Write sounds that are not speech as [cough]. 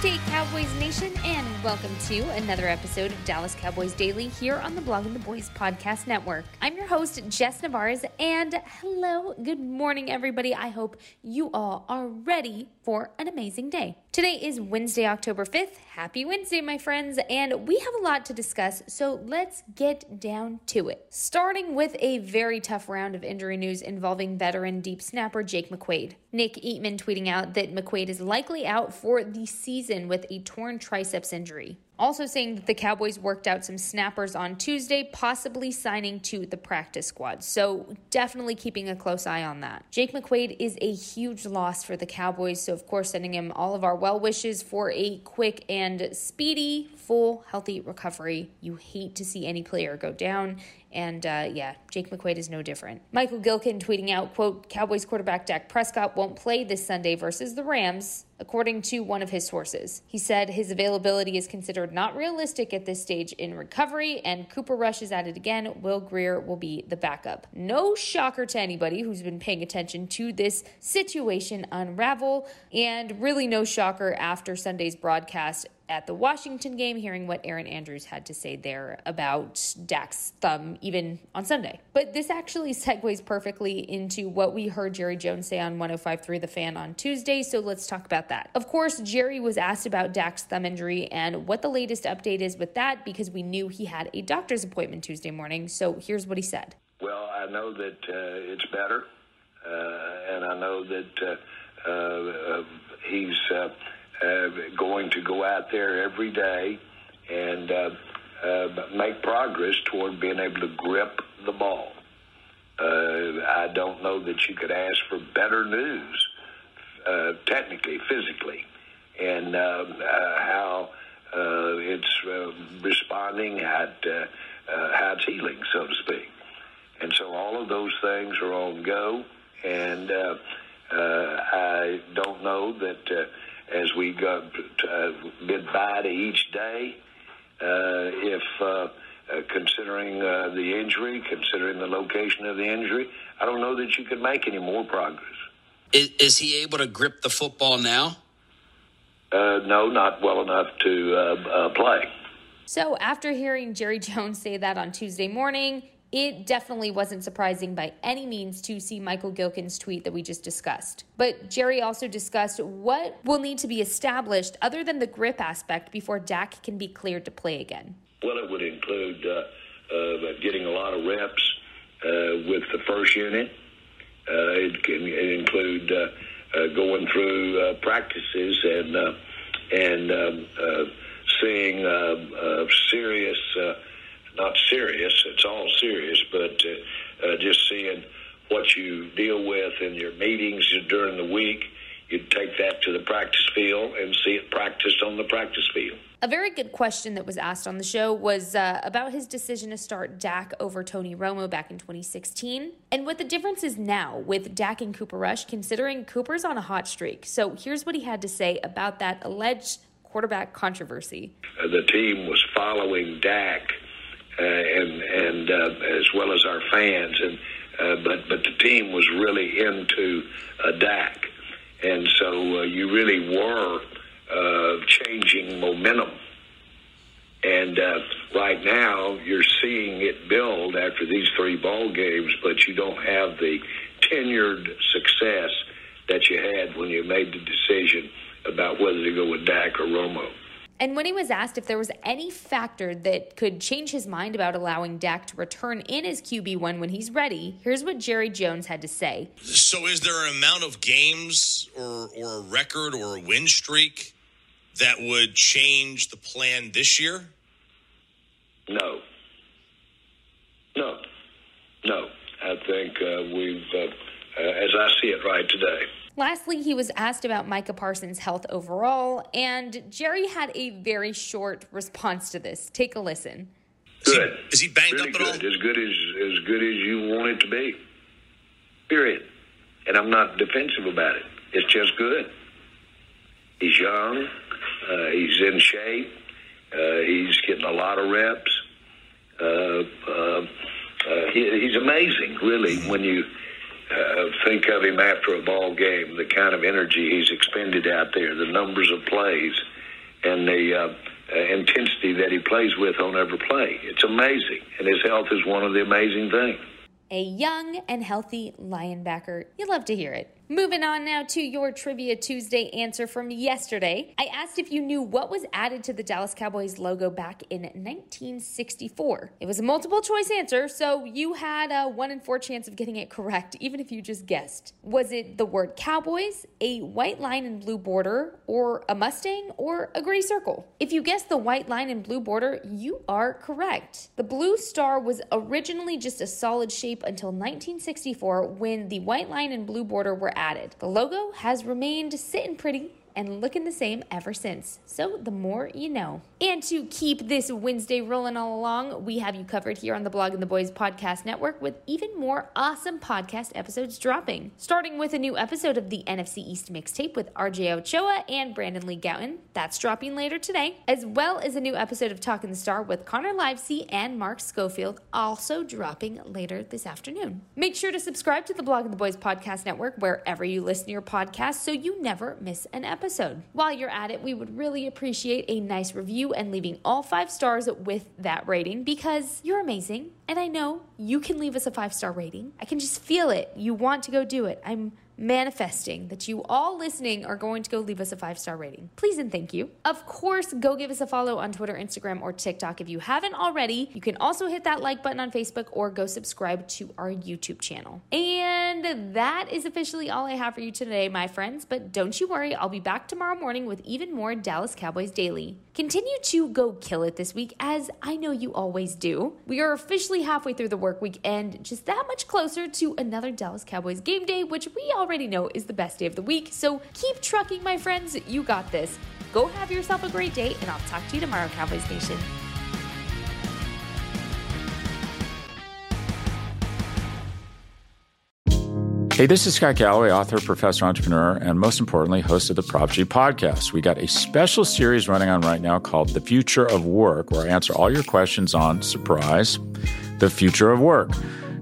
Day, Cowboys Nation, and welcome to another episode of Dallas Cowboys Daily here on the Blogging the Boys Podcast Network. I'm your host, Jess Nevarez, and hello, good morning, everybody. I hope you all are ready for an amazing day. Today is Wednesday, October 5th. Happy Wednesday, my friends, and we have a lot to discuss, so let's get down to it. Starting with a very tough round of injury news involving veteran deep snapper Jake McQuaide. Nick Eatman tweeting out that McQuaide is likely out for the season with a torn triceps injury. Also saying that the Cowboys worked out some snappers on Tuesday, possibly signing to the practice squad. So definitely keeping a close eye on that. Jake McQuaide is a huge loss for the Cowboys, so of course sending him all of our well wishes for a quick and speedy, full, healthy recovery. You hate to see any player go down. And uh, yeah, Jake McQuaide is no different. Michael Gehlken tweeting out, quote, Cowboys quarterback Dak Prescott won't play this Sunday versus the Rams, according to one of his sources. He said his availability is considered not realistic at this stage in recovery, and Cooper Rush is at it again. Will Grier will be the backup. No shocker to anybody who's been paying attention to this situation unravel, and really no shocker after Sunday's broadcast at the Washington game, hearing what Erin Andrews had to say there about Dak's thumb, even on Sunday. But this actually [laughs] segues perfectly into what we heard Jerry Jones say on 105.3 The Fan on Tuesday, so let's talk about that. Of course, Jerry was asked about Dak's thumb injury and what the latest update is with that because we knew he had a doctor's appointment Tuesday morning, so here's what he said. Well, I know that uh, it's better, uh, and I know that uh, uh he's uh, going to go out there every day and uh, uh, make progress toward being able to grip the ball. Uh, I don't know that you could ask for better news, uh, technically, physically, and uh, uh, how uh, it's uh, responding, it, uh, uh, how it's healing, so to speak. And so all of those things are on go, and uh, uh, I don't know that. Uh, as we go uh, bid bye to each day. Uh, if uh, uh, considering uh, the injury, considering the location of the injury, I don't know that you could make any more progress. Is, is he able to grip the football now? Uh, no, not well enough to uh, uh, play. So, after hearing Jerry Jones say that on Tuesday morning, it definitely wasn't surprising by any means to see Michael Gehlken's tweet that we just discussed. But Jerry also discussed what will need to be established other than the grip aspect before Dak can be cleared to play again. Well, it would include uh, uh, getting a lot of reps uh, with the first unit. Uh, it can include uh, uh, going through practices and and um, seeing serious not serious. It's all serious, but uh, uh, just seeing what you deal with in your meetings during the week. You'd take that to the practice field and see it practiced on the practice field. A very good question that was asked on the show was uh, about his decision to start Dak over Tony Romo back in 2016 and what the difference is now with Dak and Cooper Rush, considering Cooper's on a hot streak. So here's what he had to say about that alleged quarterback controversy. Uh, the team was following Dak uh, and and uh, as well as our fans. And uh, but but the team was really into Dak, and so you really were changing momentum. And uh, right now, you're seeing it build after these three ball games, but you don't have the tenured success that you had when you made the decision about whether to go with Dak or Romo. And when he was asked if there was any factor that could change his mind about allowing Dak to return in as QB1 when he's ready, here's what Jerry Jones had to say. So, is there an amount of games or, or a record or a win streak that would change the plan this year? No. No. No. I think uh, we've, uh, uh, as I see it right today. Lastly, he was asked about Micah Parsons' health overall, and Jerry had a very short response to this. Take a listen. Good. Is he, is he banged really up at good. all? As good as as good as you want it to be. Period. And I'm not defensive about it. It's just good. He's young. Uh, he's in shape. Uh, he's getting a lot of reps. Uh, uh, uh, he, he's amazing, really, when you uh, think of him after a ball game, the kind of energy he's expended out there, the numbers of plays, and the uh, uh, intensity that he plays with on every play. It's amazing, and his health is one of the amazing things. A young and healthy linebacker. You love to hear it. Moving on now to your Trivia Tuesday answer from yesterday. I asked if you knew what was added to the Dallas Cowboys logo back in 1964. It was a multiple choice answer, so you had a 1 in 4 chance of getting it correct, even if you just guessed. Was it the word Cowboys, a white line and blue border, or a Mustang, or a gray circle? If you guessed the white line and blue border, you are correct. The blue star was originally just a solid shape until 1964 when the white line and blue border were added. The logo has remained sitting pretty and looking the same ever since. So the more you know. And to keep this Wednesday rolling all along, we have you covered here on the Blogging the Boys Podcast Network with even more awesome podcast episodes dropping. Starting with a new episode of the NFC East mixtape with RJ Ochoa and Brandon Lee Gowton. That's dropping later today, as well as a new episode of Talking the Star with Connor Livesey and Mark Schofield, also dropping later this afternoon. Make sure to subscribe to the Blogging the Boys Podcast Network wherever you listen to your podcast so you never miss an episode episode. While you're at it, we would really appreciate a nice review and leaving all five stars with that rating because you're amazing. And I know you can leave us a five star rating. I can just feel it. You want to go do it. I'm manifesting that you all listening are going to go leave us a five star rating. Please and thank you. Of course, go give us a follow on Twitter, Instagram, or TikTok if you haven't already. You can also hit that like button on Facebook or go subscribe to our YouTube channel. And that is officially all I have for you today, my friends. But don't you worry, I'll be back tomorrow morning with even more Dallas Cowboys Daily. Continue to go kill it this week, as I know you always do. We are officially halfway through the work week and just that much closer to another Dallas Cowboys game day, which we already know is the best day of the week. So keep trucking, my friends. You got this. Go have yourself a great day, and I'll talk to you tomorrow, Cowboys Nation. Hey, this is Scott Galloway, author, professor, entrepreneur, and most importantly, host of the Prop G podcast. We got a special series running on right now called The Future of Work, where I answer all your questions on surprise, the future of work.